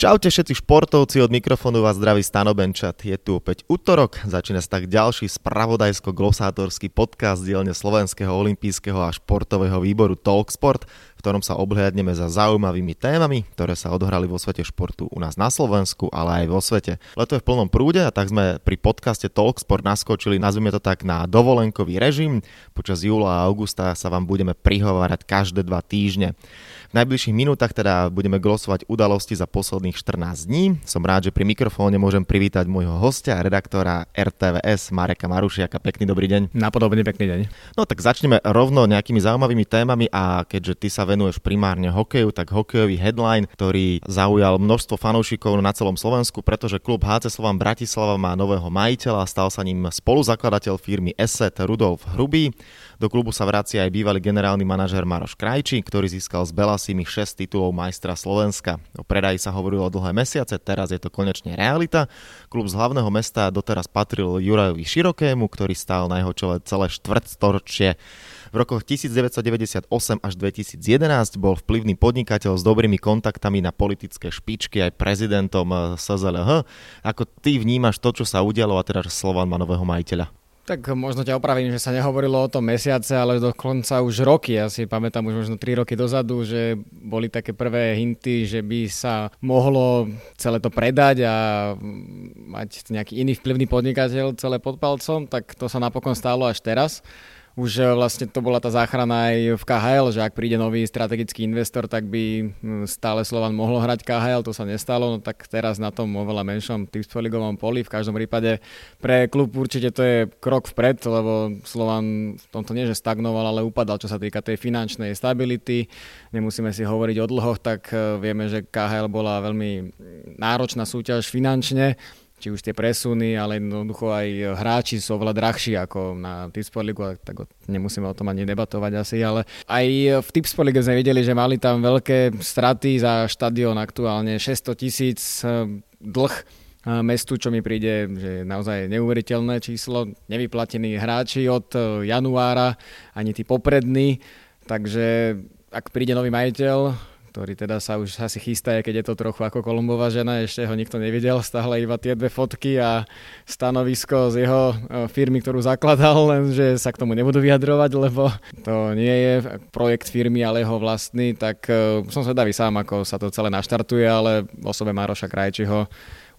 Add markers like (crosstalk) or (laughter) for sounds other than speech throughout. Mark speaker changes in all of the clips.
Speaker 1: Čaute všetci športovci, od mikrofónu vás zdraví Stano Benčat. Je tu opäť útorok, začína sa tak ďalší spravodajsko-glosátorský podcast dielne Slovenského olympijského a športového výboru Talksport, v ktorom sa obhliadneme za zaujímavými témami, ktoré sa odohrali vo svete športu u nás na Slovensku, ale aj vo svete. Leto je v plnom prúde a tak sme pri podcaste Talksport naskočili, nazvime to tak, na dovolenkový režim. Počas júla a augusta sa vám budeme prihovárať každé dva týždne. V najbližších minútach teda budeme glosovať udalosti za posledných 14 dní. Som rád, že pri mikrofóne môžem privítať môjho hostia, redaktora RTVS Mareka Marušiaka. Pekný dobrý deň.
Speaker 2: Napodobne pekný deň.
Speaker 1: No tak začneme rovno nejakými zaujímavými témami a keďže ty sa venuješ primárne hokeju, tak hokejový headline, ktorý zaujal množstvo fanúšikov na celom Slovensku, pretože klub HC Slovan Bratislava má nového majiteľa, a stal sa ním spoluzakladateľ firmy Asset Rudolf Hrubý. Do klubu sa vracia aj bývalý generálny manažer Maroš Krajčí, ktorý získal z Belasimi 6 titulov majstra Slovenska. O predaji sa hovorilo dlhé mesiace, teraz je to konečne realita. Klub z hlavného mesta doteraz patril Jurajovi Širokému, ktorý stál na jeho čele celé štvrtstoročie. V rokoch 1998 až 2011 bol vplyvný podnikateľ s dobrými kontaktami na politické špičky aj prezidentom SZLH. Ako ty vnímaš to, čo sa udialo a teraz Slovan má nového majiteľa?
Speaker 2: Tak možno ťa opravím, že sa nehovorilo o tom mesiace, ale dokonca už roky. Ja si pamätám už možno 3 roky dozadu, že boli také prvé hinty, že by sa mohlo celé to predať a mať nejaký iný vplyvný podnikateľ celé pod palcom, tak to sa napokon stalo až teraz už e, vlastne to bola tá záchrana aj v KHL, že ak príde nový strategický investor, tak by stále Slovan mohlo hrať KHL, to sa nestalo, no tak teraz na tom oveľa menšom tipspoligovom poli. V každom prípade pre klub určite to je krok vpred, lebo Slovan v tomto nie, že stagnoval, ale upadal, čo sa týka tej finančnej stability. Nemusíme si hovoriť o dlhoch, tak e, vieme, že KHL bola veľmi náročná súťaž finančne či už tie presuny, ale jednoducho aj hráči sú oveľa drahší ako na Tipsport Ligu, tak nemusíme o tom ani debatovať asi, ale aj v Tipsport Ligu sme videli, že mali tam veľké straty za štadión aktuálne, 600 tisíc eh, dlh mestu, čo mi príde, že je naozaj neuveriteľné číslo. Nevyplatení hráči od januára, ani tí poprední, takže ak príde nový majiteľ, ktorý teda sa už asi chystá, keď je to trochu ako Kolumbová žena, ešte ho nikto nevidel, stále iba tie dve fotky a stanovisko z jeho e, firmy, ktorú zakladal, lenže sa k tomu nebudú vyjadrovať, lebo to nie je projekt firmy, ale jeho vlastný, tak e, som zvedavý sám, ako sa to celé naštartuje, ale osobe Maroša Krajčiho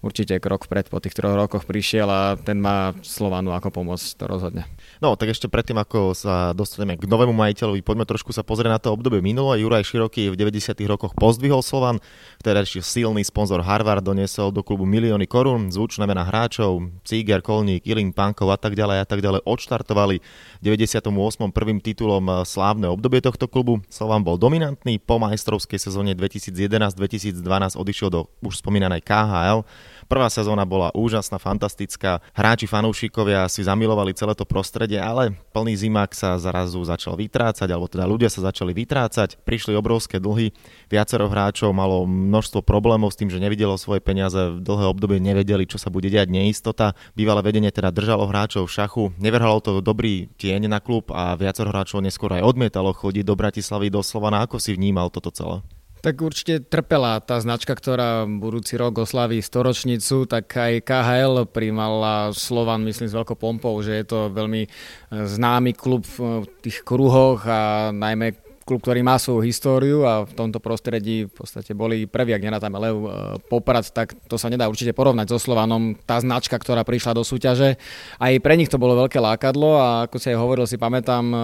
Speaker 2: určite krok vpred po tých troch rokoch prišiel a ten má Slovanu ako pomôcť, to rozhodne.
Speaker 1: No, tak ešte predtým, ako sa dostaneme k novému majiteľovi, poďme trošku sa pozrieť na to obdobie minulé. Juraj Široký v 90. rokoch pozdvihol Slovan, ešte silný sponzor Harvard doniesol do klubu milióny korún, zvučné mená hráčov, Cíger, Kolník, Iling, Pankov a tak ďalej a tak ďalej odštartovali v 98. prvým titulom slávne obdobie tohto klubu. Slovan bol dominantný, po majstrovskej sezóne 2011-2012 odišiel do už spomínanej KHL, Prvá sezóna bola úžasná, fantastická. Hráči, fanúšikovia si zamilovali celé to prostredie, ale plný zimak sa zrazu začal vytrácať, alebo teda ľudia sa začali vytrácať. Prišli obrovské dlhy, viacero hráčov malo množstvo problémov s tým, že nevidelo svoje peniaze v dlhé obdobie, nevedeli, čo sa bude diať, neistota. Bývalé vedenie teda držalo hráčov v šachu, neverhalo to dobrý tieň na klub a viacero hráčov neskôr aj odmietalo chodiť do Bratislavy, do Slovana. Ako si vnímal toto celé?
Speaker 2: Tak určite trpela tá značka, ktorá budúci rok oslaví storočnicu, tak aj KHL primala Slovan, myslím, s veľkou pompou, že je to veľmi e, známy klub v tých kruhoch a najmä klub, ktorý má svoju históriu a v tomto prostredí v podstate boli prví, ak nenatame Lev e, Poprad, tak to sa nedá určite porovnať so Slovanom. Tá značka, ktorá prišla do súťaže, aj pre nich to bolo veľké lákadlo a ako si aj hovoril, si pamätám, e,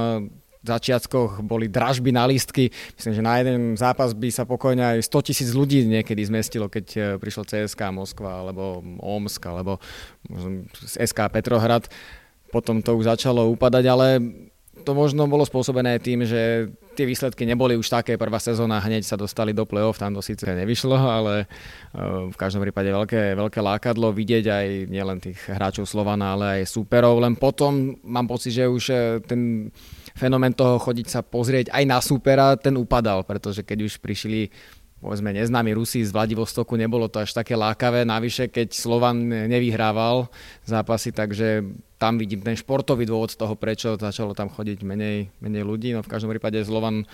Speaker 2: začiatkoch boli dražby na lístky. Myslím, že na jeden zápas by sa pokojne aj 100 tisíc ľudí niekedy zmestilo, keď e, prišlo CSK Moskva, alebo Omsk, alebo SK Petrohrad. Potom to už začalo upadať, ale to možno bolo spôsobené tým, že tie výsledky neboli už také. Prvá sezóna hneď sa dostali do play-off, tam to síce nevyšlo, ale e, v každom prípade veľké, veľké lákadlo vidieť aj nielen tých hráčov Slovana, ale aj súperov. Len potom mám pocit, že už e, ten fenomén toho chodiť sa pozrieť aj na supera, ten upadal, pretože keď už prišli povedzme neznámi Rusi z Vladivostoku, nebolo to až také lákavé, navyše keď Slovan nevyhrával zápasy, takže tam vidím ten športový dôvod toho, prečo začalo tam chodiť menej, menej ľudí, no v každom prípade Slovan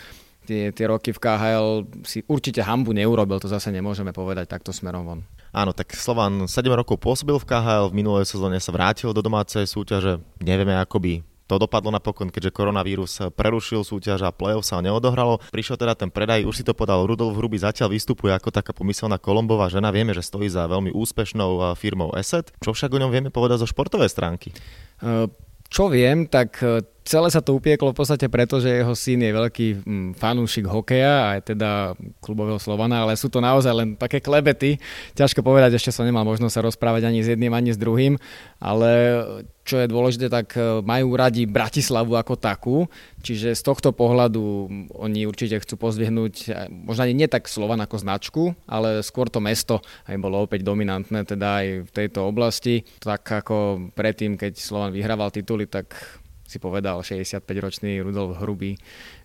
Speaker 2: tie, tie roky v KHL si určite hambu neurobil, to zase nemôžeme povedať takto smerom von.
Speaker 1: Áno, tak Slovan 7 rokov pôsobil v KHL, v minulej sezóne sa vrátil do domácej súťaže, nevieme ako by to dopadlo napokon, keďže koronavírus prerušil súťaž a play-off sa neodohralo. Prišiel teda ten predaj, už si to podal Rudolf Hruby, zatiaľ vystupuje ako taká pomyselná Kolombová žena. Vieme, že stojí za veľmi úspešnou firmou Asset. Čo však o ňom vieme povedať zo športovej stránky?
Speaker 2: Čo viem, tak celé sa to upieklo v podstate preto, že jeho syn je veľký mm, fanúšik hokeja, aj teda klubového Slovana, ale sú to naozaj len také klebety. Ťažko povedať, ešte som nemal možnosť sa rozprávať ani s jedným, ani s druhým, ale čo je dôležité, tak e, majú radi Bratislavu ako takú, čiže z tohto pohľadu oni určite chcú pozdvihnúť, e, možno ani nie tak Slovan ako značku, ale skôr to mesto aj bolo opäť dominantné teda aj v tejto oblasti. Tak ako predtým, keď Slovan vyhrával tituly, tak si povedal 65-ročný Rudolf Hrubý,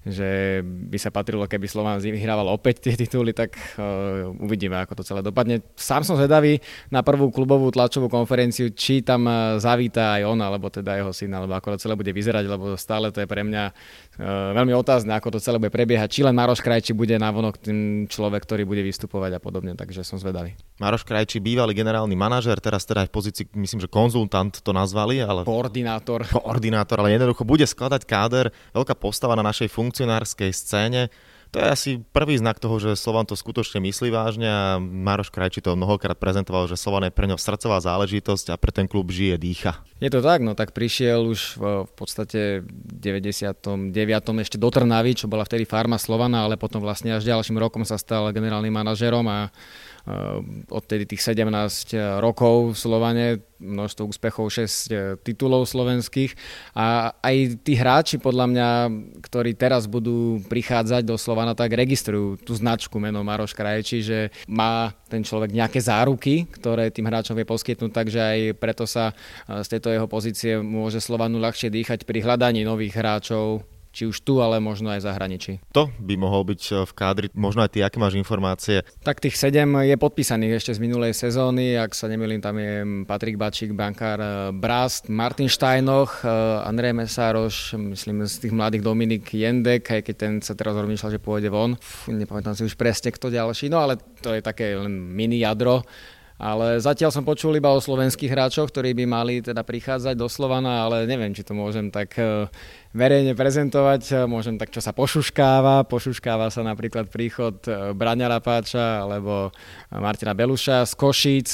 Speaker 2: že by sa patrilo, keby Slován vyhrával opäť tie tituly, tak uh, uvidíme, ako to celé dopadne. Sám som zvedavý na prvú klubovú tlačovú konferenciu, či tam uh, zavíta aj on, alebo teda jeho syn, alebo ako to celé bude vyzerať, lebo stále to je pre mňa uh, veľmi otázne, ako to celé bude prebiehať. Či len Maroš Krajči bude návonok tým človek, ktorý bude vystupovať a podobne, takže som zvedavý.
Speaker 1: Maroš Krajči, bývalý generálny manažer, teraz teda aj v pozícii, myslím, že konzultant to nazvali, ale...
Speaker 2: Koordinátor.
Speaker 1: Koordinátor, ale jednoducho bude skladať káder, veľká postava na našej funkcionárskej scéne. To je asi prvý znak toho, že Slovan to skutočne myslí vážne a Maroš Krajči to mnohokrát prezentoval, že Slovan je pre ňo srdcová záležitosť a pre ten klub žije, dýcha.
Speaker 2: Je to tak, no tak prišiel už v, v podstate 99. ešte do Trnavy, čo bola vtedy farma Slovana, ale potom vlastne až ďalším rokom sa stal generálnym manažerom a odtedy tých 17 eh, rokov v Slovane, množstvo úspechov, 6 eh, titulov slovenských. A aj tí hráči podľa mňa, ktorí teraz budú prichádzať do Slovana, tak registrujú tú značku meno Maroš Krajči, že má ten človek nejaké záruky, ktoré tým hráčom vie poskytnúť, takže aj preto sa eh, z tejto jeho pozície môže Slovanu ľahšie dýchať pri hľadaní nových hráčov či už tu, ale možno aj v zahraničí.
Speaker 1: To by mohol byť eh, v kádri, možno aj ty, aké máš informácie?
Speaker 2: Tak tých sedem je podpísaných ešte z minulej sezóny, ak sa nemýlim, tam je Patrik Bačík, bankár eh, Brast, Martin Štajnoch, eh, Andrej Mesároš, myslím z tých mladých Dominik Jendek, aj keď ten sa teraz rozmýšľal, že pôjde von. Fú, nepamätám si už presne, kto ďalší, no ale to je také len mini jadro ale zatiaľ som počul iba o slovenských hráčoch, ktorí by mali teda prichádzať do Slovana, ale neviem, či to môžem tak e, verejne prezentovať. Môžem tak, čo sa pošuškáva. Pošuškáva sa napríklad príchod e, Braňa Rapáča alebo Martina Beluša z Košíc.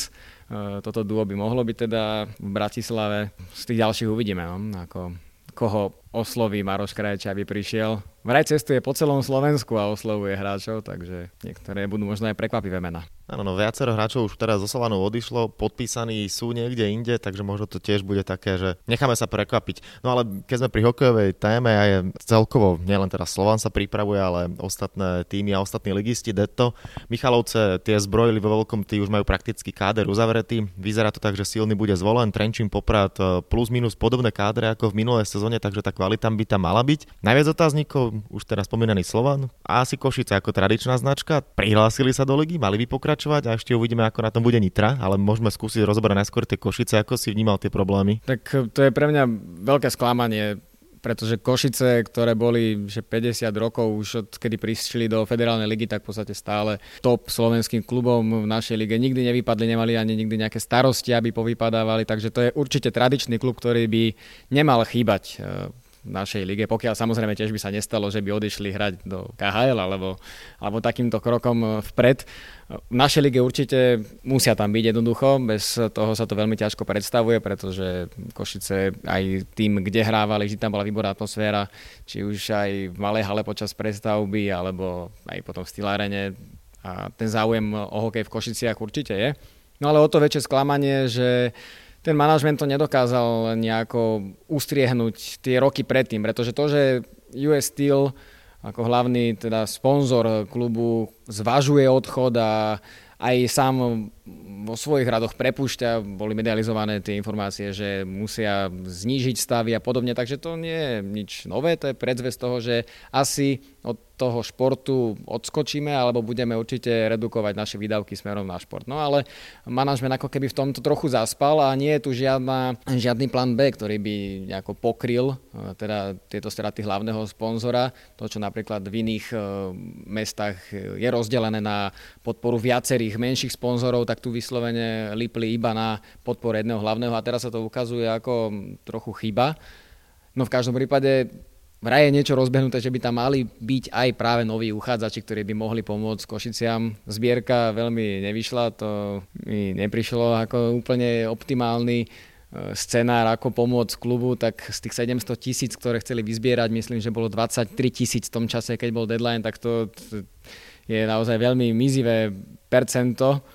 Speaker 2: E, toto duo by mohlo byť teda v Bratislave. Z tých ďalších uvidíme, no, ako, koho osloví Maroš Krajča, aby prišiel Vraj cestuje po celom Slovensku a oslovuje hráčov, takže niektoré budú možno aj prekvapivé mená.
Speaker 1: Áno, no viacero hráčov už teraz zo Slovanu odišlo, podpísaní sú niekde inde, takže možno to tiež bude také, že necháme sa prekvapiť. No ale keď sme pri hokejovej téme a je celkovo, nielen teraz Slovan sa pripravuje, ale ostatné týmy a ostatní ligisti, Detto, Michalovce tie zbrojili vo veľkom, tí už majú prakticky káder uzavretý. Vyzerá to tak, že silný bude zvolen, Trenčín Poprad e, plus minus podobné kádre ako v minulej sezóne, takže tá kvalita by tam mala byť. Najviac otáznikov už teraz spomínaný Slovan a asi Košice ako tradičná značka. Prihlásili sa do ligy, mali by pokračovať a ešte uvidíme, ako na tom bude Nitra, ale môžeme skúsiť rozbrať najskôr tie Košice, ako si vnímal tie problémy.
Speaker 2: Tak to je pre mňa veľké sklamanie pretože Košice, ktoré boli že 50 rokov už od kedy prišli do federálnej ligy, tak v podstate stále top slovenským klubom v našej lige nikdy nevypadli, nemali ani nikdy nejaké starosti, aby povypadávali, takže to je určite tradičný klub, ktorý by nemal chýbať našej lige, pokiaľ samozrejme tiež by sa nestalo, že by odišli hrať do KHL alebo, alebo takýmto krokom e, vpred. V našej lige určite musia tam byť jednoducho, bez toho sa to veľmi ťažko predstavuje, pretože Košice aj tým, kde hrávali, že tam bola výborná atmosféra, či už aj v malej hale počas prestavby, alebo aj potom v Stylárene a ten záujem o hokej v Košiciach určite je. No ale o to väčšie sklamanie, že ten manažment to nedokázal nejako ustriehnúť tie roky predtým, pretože to, že US Steel ako hlavný teda sponzor klubu zvažuje odchod a aj sám vo svojich radoch prepúšťa, boli medializované tie informácie, že musia znížiť stavy a podobne, takže to nie je nič nové, to je predzvesť toho, že asi od toho športu odskočíme alebo budeme určite redukovať naše výdavky smerom na šport. No ale manažment ako keby v tomto trochu zaspal a nie je tu žiadna, žiadny plán B, ktorý by nejako pokryl e, teda tieto straty hlavného sponzora. To, čo napríklad v iných e, mestách je rozdelené na podporu viacerých menších sponzorov, tak tu vyslovene lipli iba na podporu jedného hlavného a teraz sa to ukazuje ako trochu chyba. No v každom prípade vraj je niečo rozbehnuté, že by tam mali byť aj práve noví uchádzači, ktorí by mohli pomôcť Košiciam. Zbierka veľmi nevyšla, to mi neprišlo ako úplne optimálny e, scenár, ako pomôcť klubu, tak z tých 700 tisíc, ktoré chceli vyzbierať, myslím, že bolo 23 tisíc v tom čase, keď bol deadline, tak to je naozaj veľmi mizivé percento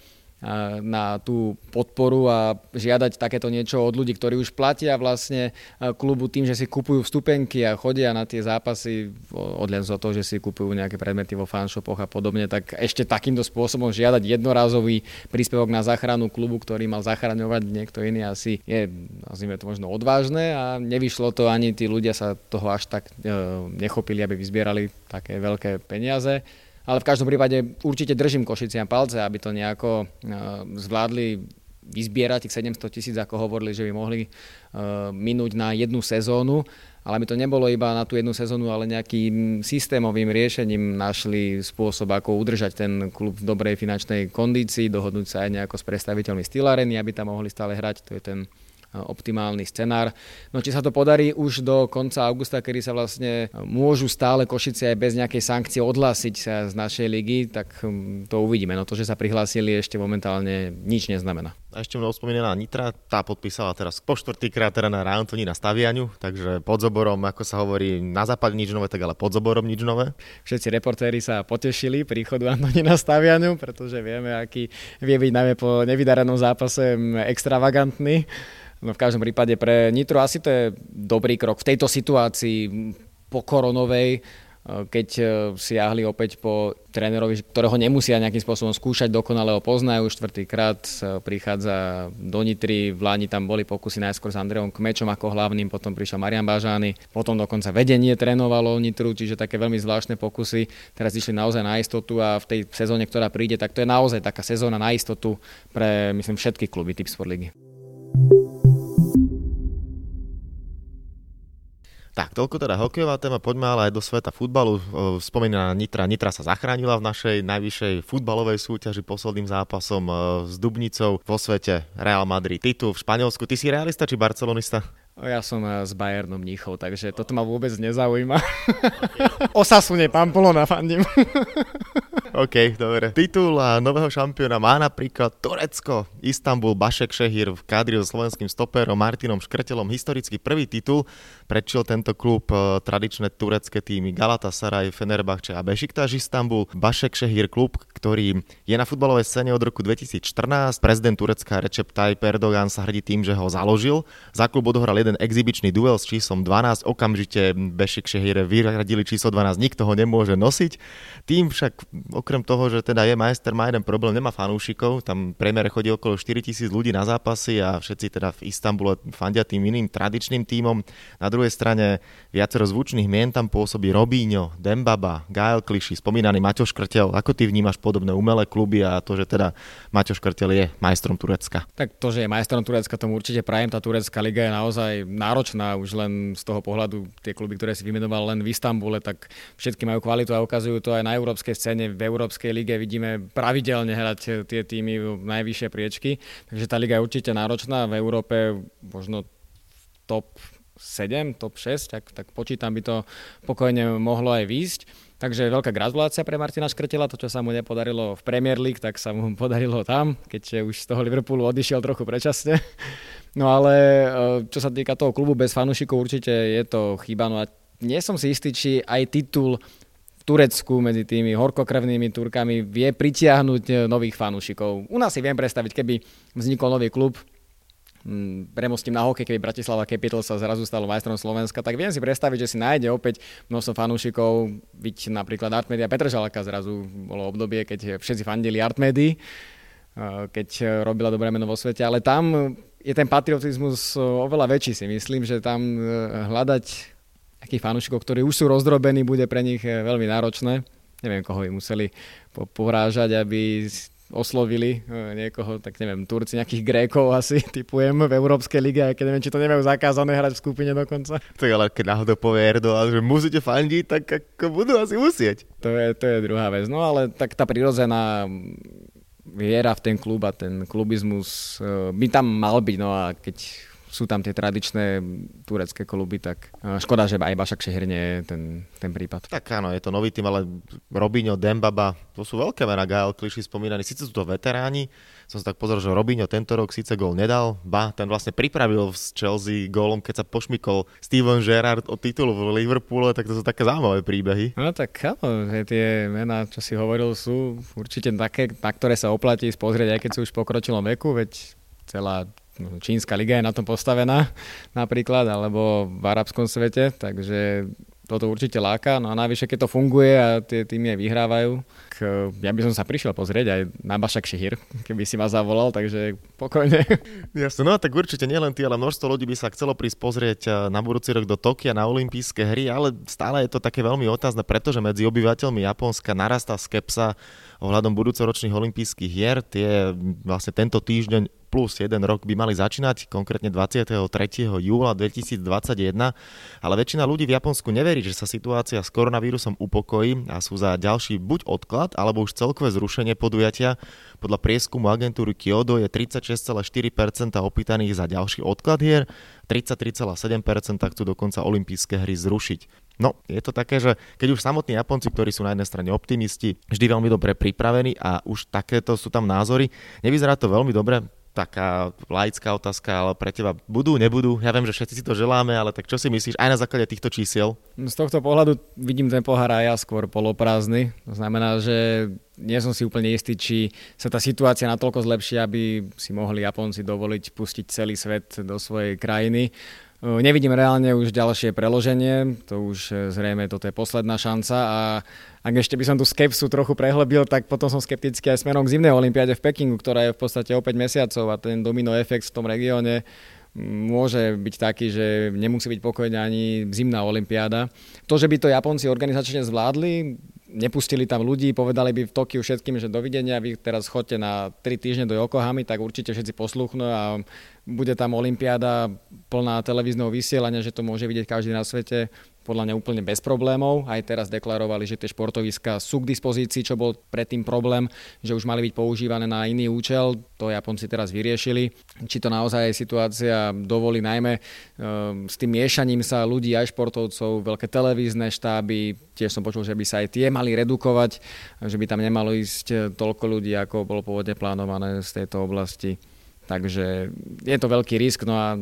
Speaker 2: na tú podporu a žiadať takéto niečo od ľudí, ktorí už platia vlastne klubu tým, že si kupujú vstupenky a chodia na tie zápasy, odlen od toho, že si kupujú nejaké predmety vo fanshopoch a podobne, tak ešte takýmto spôsobom žiadať jednorázový príspevok na záchranu klubu, ktorý mal zachraňovať niekto iný, asi je, nazvime to možno odvážne a nevyšlo to, ani tí ľudia sa toho až tak e, nechopili, aby vyzbierali také veľké peniaze ale v každom prípade určite držím Košiciam palce, aby to nejako uh, zvládli vyzbierať tých 700 tisíc, ako hovorili, že by mohli uh, minúť na jednu sezónu, ale by to nebolo iba na tú jednu sezónu, ale nejakým systémovým riešením našli spôsob, ako udržať ten klub v dobrej finančnej kondícii, dohodnúť sa aj nejako s predstaviteľmi Stylareny, aby tam mohli stále hrať, to je ten optimálny scenár. No či sa to podarí už do konca augusta, kedy sa vlastne môžu stále Košice aj bez nejakej sankcie odhlásiť sa z našej ligy, tak hm, to uvidíme. No to, že sa prihlásili ešte momentálne nič neznamená.
Speaker 1: A ešte mnou spomínaná Nitra, tá podpísala teraz po štvrtýkrát teda na Rántoni na stavianiu, takže pod zoborom, ako sa hovorí, na západ nič nové, tak ale pod zoborom nič nové.
Speaker 2: Všetci reportéri sa potešili príchodu Antoni na stavianiu, pretože vieme, aký vie byť najmä po nevydarenom zápase extravagantný. No v každom prípade pre Nitro asi to je dobrý krok v tejto situácii po koronovej, eh, keď eh, siahli opäť po trénerovi, ktorého nemusia nejakým spôsobom skúšať, dokonale ho poznajú. Štvrtýkrát eh, prichádza do Nitry, v Láni tam boli pokusy najskôr s Andreom Kmečom ako hlavným, potom prišiel Marian Bažány, potom dokonca vedenie trénovalo Nitru, čiže také veľmi zvláštne pokusy. Teraz išli naozaj na istotu a v tej sezóne, ktorá príde, tak to je naozaj taká sezóna na istotu pre, myslím, všetky kluby typ Sport ligy.
Speaker 1: Tak, toľko teda hokejová téma, poďme ale aj do sveta futbalu. Spomínaná Nitra. Nitra sa zachránila v našej najvyššej futbalovej súťaži posledným zápasom s Dubnicou vo svete Real Madrid titul v Španielsku. Ty si realista či barcelonista?
Speaker 2: Ja som s Bayernom Mníchov, takže toto ma vôbec nezaujíma. Okay. (laughs) Osasune Pamplona fandím. (laughs)
Speaker 1: OK, dobre. Titul nového šampióna má napríklad Turecko, Istanbul, Bašek Šehir v kádri so slovenským stoperom Martinom Škrtelom. Historicky prvý titul predčil tento klub e, tradičné turecké týmy Galatasaray, Fenerbahce a Bešiktaš Istanbul. Bašek Šehir klub, ktorý je na futbalovej scéne od roku 2014. Prezident Turecka Recep Tayyip Erdogan sa hrdí tým, že ho založil. Za klub odohral jeden exibičný duel s číslom 12. Okamžite Bešik Šehir vyradili číslo 12, nikto ho nemôže nosiť. Tým však okrem toho, že teda je majster, má jeden problém, nemá fanúšikov, tam priemer chodí okolo 4000 ľudí na zápasy a všetci teda v Istambule fandia tým iným tradičným tímom. Na druhej strane viacero zvučných mien tam pôsobí Robíňo, Dembaba, Gael Kliši, spomínaný Maťo Škrtel. Ako ty vnímaš podobné umelé kluby a to, že teda Maťo Škrtel je majstrom Turecka?
Speaker 2: Tak to, že je majstrom Turecka, tomu určite prajem. Tá turecká liga je naozaj náročná už len z toho pohľadu tie kluby, ktoré si vymenoval len v Istambule, tak všetky majú kvalitu a ukazujú to aj na európskej scéne v Európskej lige vidíme pravidelne hrať tie týmy v najvyššie priečky, takže tá liga je určite náročná. V Európe možno top 7, top 6, tak, tak počítam, by to pokojne mohlo aj výjsť. Takže veľká gratulácia pre Martina Škrtela, to, čo sa mu nepodarilo v Premier League, tak sa mu (laughs) podarilo tam, keď už z toho Liverpoolu odišiel trochu predčasne. (laughs) No ale e, čo sa týka toho klubu bez fanúšikov, určite je to chyba. No a nie som si istý, či aj titul Turecku medzi tými horkokrvnými Turkami vie pritiahnuť e, nových fanúšikov. U nás si viem predstaviť, keby vznikol nový klub, premostím na hokej, keby Bratislava Capital sa zrazu stalo majstrom Slovenska, tak viem si predstaviť, že si nájde opäť množstvo fanúšikov, byť napríklad Artmedia Petržalka zrazu bolo obdobie, keď všetci fandili Artmedii keď robila dobré meno vo svete, ale tam je ten patriotizmus oveľa väčší si myslím, že tam hľadať takých fanúšikov, ktorí už sú rozdrobení, bude pre nich veľmi náročné. Neviem, koho by museli porážať, aby oslovili e, niekoho, tak neviem, Turci, nejakých Grékov asi (laughs) typujem v Európskej lige, aj keď neviem, či to nemajú zakázané hrať v skupine dokonca.
Speaker 1: Tak ale keď náhodou povie Erdogan, že musíte fandiť, tak ako budú asi musieť.
Speaker 2: To je, to je druhá vec. No ale tak tá prirodzená viera v ten klub a ten klubizmus e, by tam mal byť, no a keď sú tam tie tradičné turecké kluby, tak škoda, že aj Bašak Šehir nie je ten, ten prípad.
Speaker 1: Tak áno, je to nový tým, ale Robinho, Dembaba, to sú veľké mená, Gael Kliši spomínaní, síce sú to veteráni, som sa tak pozrel, že Robinho tento rok síce gól nedal, ba, ten vlastne pripravil z Chelsea gólom, keď sa pošmykol Steven Gerrard o titul v Liverpoole, tak to sú také zaujímavé príbehy.
Speaker 2: No tak áno, že tie mená, čo si hovoril, sú určite také, na ktoré sa oplatí spozrieť, aj keď sú už pokročilom veku, veď celá čínska liga je na tom postavená napríklad, alebo v arabskom svete, takže toto určite láka. No a najvyššie, keď to funguje a tie týmy aj vyhrávajú, ja by som sa prišiel pozrieť aj na Bašak Šehir, keby si ma zavolal, takže pokojne.
Speaker 1: Jasne, no tak určite nielen ty, ale množstvo ľudí by sa chcelo prísť pozrieť eh, na budúci rok do Tokia na olympijské hry, ale stále je to také veľmi otázne, pretože medzi obyvateľmi Japonska narastá skepsa ohľadom budúcoročných olympijských hier. Tie vlastne tento týždeň plus jeden rok by mali začínať, konkrétne 23. júla 2021, ale väčšina ľudí v Japonsku neverí, že sa situácia s koronavírusom upokojí a sú za ďalší buď odklad, alebo už celkové zrušenie podujatia. Podľa prieskumu agentúry Kyodo je 36,4% opýtaných za ďalší odklad hier, 33,7% chcú dokonca olympijské hry zrušiť. No, je to také, že keď už samotní Japonci, ktorí sú na jednej strane optimisti, vždy veľmi dobre pripravení a už takéto sú tam názory, nevyzerá to veľmi dobre taká laická otázka, ale pre teba budú, nebudú? Ja viem, že všetci si to želáme, ale tak čo si myslíš aj na základe týchto čísiel?
Speaker 2: Z tohto pohľadu vidím ten pohár aj ja skôr poloprázdny. To znamená, že nie som si úplne istý, či sa tá situácia natoľko zlepší, aby si mohli Japonci dovoliť pustiť celý svet do svojej krajiny. Nevidím reálne už ďalšie preloženie, to už e, zrejme toto je posledná šanca a ak ešte by som tú skepsu trochu prehlbil, tak potom som skeptický aj smerom k zimnej olympiáde v Pekingu, ktorá je v podstate o 5 mesiacov a ten domino efekt v tom regióne môže byť taký, že nemusí byť pokojne ani zimná olympiáda. To, že by to Japonci organizačne zvládli, nepustili tam ľudí, povedali by v Tokiu všetkým, že dovidenia, vy teraz chodte na 3 týždne do Yokohamy, tak určite všetci posluchnú a bude tam olympiáda plná televízneho vysielania, že to môže vidieť každý na svete podľa mňa úplne bez problémov. Aj teraz deklarovali, že tie športoviska sú k dispozícii, čo bol predtým problém, že už mali byť používané na iný účel. To Japonci teraz vyriešili. Či to naozaj situácia dovolí najmä e, s tým miešaním sa ľudí aj športovcov, veľké televízne štáby, tiež som počul, že by sa aj tie mali redukovať, že by tam nemalo ísť toľko ľudí, ako bolo pôvodne plánované z tejto oblasti. Takže je to veľký risk, no a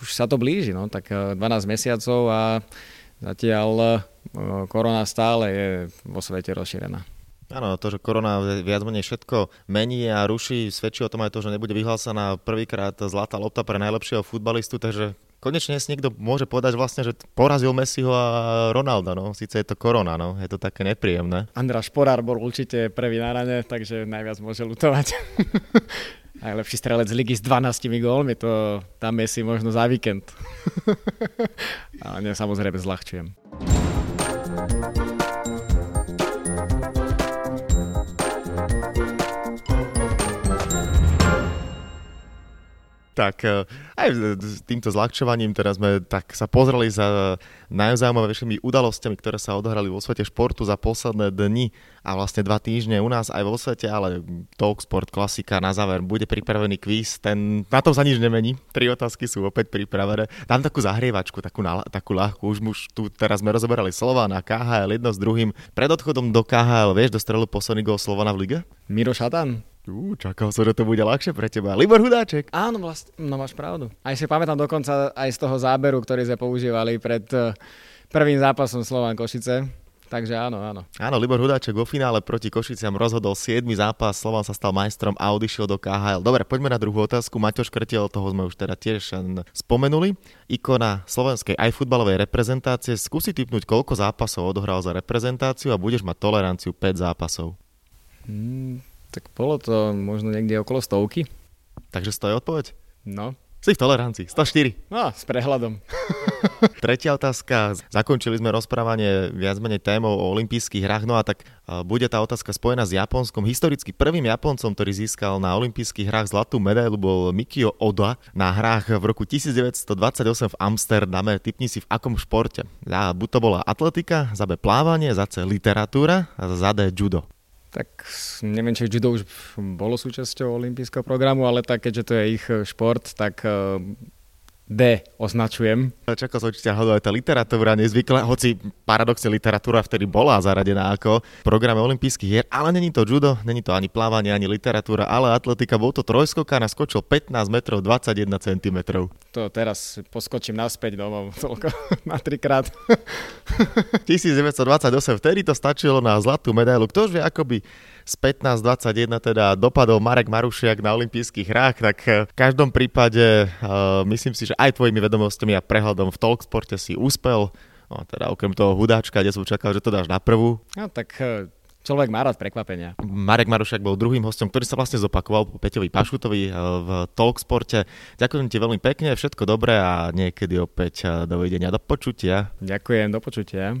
Speaker 2: už sa to blíži, no tak 12 eh, mesiacov a zatiaľ eh, korona stále je vo svete rozšírená.
Speaker 1: Áno, to, že korona viac menej všetko mení a ruší, svedčí o tom aj to, že nebude vyhlásená prvýkrát zlatá lopta pre najlepšieho futbalistu, takže konečne si niekto môže povedať vlastne, že porazil Messiho a Ronaldo, no. Sice je to korona, no. Je to také nepríjemné.
Speaker 2: Andrá Šporár bol určite prvý na rane, takže najviac môže lutovať. (laughs) Najlepší strelec ligy s 12 gólmi, to tam je si možno za víkend. (laughs) Ale samozrejme zľahčujem.
Speaker 1: Tak e, aj s týmto zľahčovaním teraz sme tak sa pozreli za najzaujímavejšími udalosťami, ktoré sa odohrali vo svete športu za posledné dni a vlastne dva týždne u nás aj vo svete, ale Talk Sport klasika na záver bude pripravený kvíz, ten, na tom sa nič nemení, tri otázky sú opäť pripravené. Dám takú zahrievačku, takú, takú ľahkú, už, už tu teraz sme rozoberali Slovana, KHL jedno s druhým. Pred odchodom do KHL, vieš, dostrelil posledný gol Slovana v lige?
Speaker 2: Miro Šatan.
Speaker 1: Ú, čakal som, že to bude ľahšie pre teba. Libor Hudáček.
Speaker 2: Áno, vlastne, no máš pravdu. Aj si pamätám dokonca aj z toho záberu, ktorý sme používali pred eh, prvým zápasom Slovan Košice. Takže áno, áno.
Speaker 1: Áno, Libor Hudáček vo finále proti Košiciam rozhodol 7. zápas, Slovan sa stal majstrom a odišiel do KHL. Dobre, poďme na druhú otázku. Maťo Škrtiel, toho sme už teda tiež spomenuli. Ikona slovenskej aj futbalovej reprezentácie. Skúsi typnúť, koľko zápasov odohral za reprezentáciu a budeš mať toleranciu 5 zápasov.
Speaker 2: Hmm, Tak bolo to možno niekde okolo stovky.
Speaker 1: Takže stojí odpoveď?
Speaker 2: No.
Speaker 1: Si v tolerancii, 104.
Speaker 2: No, s prehľadom. (laughs)
Speaker 1: Tretia otázka. Zakončili sme rozprávanie viac menej témou o olympijských hrách, no a tak bude tá otázka spojená s Japonskom. Historicky prvým Japoncom, ktorý získal na olympijských hrách zlatú medailu, bol Mikio Oda na hrách v roku 1928 v Amsterdame. Typni si v akom športe. A buď to bola atletika, za B plávanie, za C literatúra a za D judo.
Speaker 2: Tak neviem, či judo už bolo súčasťou olympijského programu, ale tak keďže to je ich šport, tak D označujem.
Speaker 1: Som, či ťa aj tá literatúra nezvykla, hoci paradoxne literatúra vtedy bola zaradená ako v programe olympijských hier, ale není to judo, není to ani plávanie, ani literatúra, ale atletika. Bol to trojskoka, naskočil 15 metrov 21 cm.
Speaker 2: To teraz poskočím naspäť domov (laughs) toľko na trikrát. (laughs)
Speaker 1: 1928, vtedy to stačilo na zlatú medailu. Kto už vie, ako by z 15-21 teda dopadol Marek Marušiak na olympijských hrách, tak eh, v každom prípade uh, myslím si, že aj tvojimi vedomostiami a prehľadom v Talksporte si úspel. No, teda okrem toho hudáčka, kde som čakal, že to dáš na prvú.
Speaker 2: No tak eh, Človek má rád prekvapenia.
Speaker 1: Marek Marušak bol druhým hostom, ktorý sa vlastne zopakoval po Peťovi Pašutovi v Talksporte. Ďakujem ti veľmi pekne, všetko dobré a niekedy opäť dovidenia, do počutia.
Speaker 2: Ďakujem, do počutia.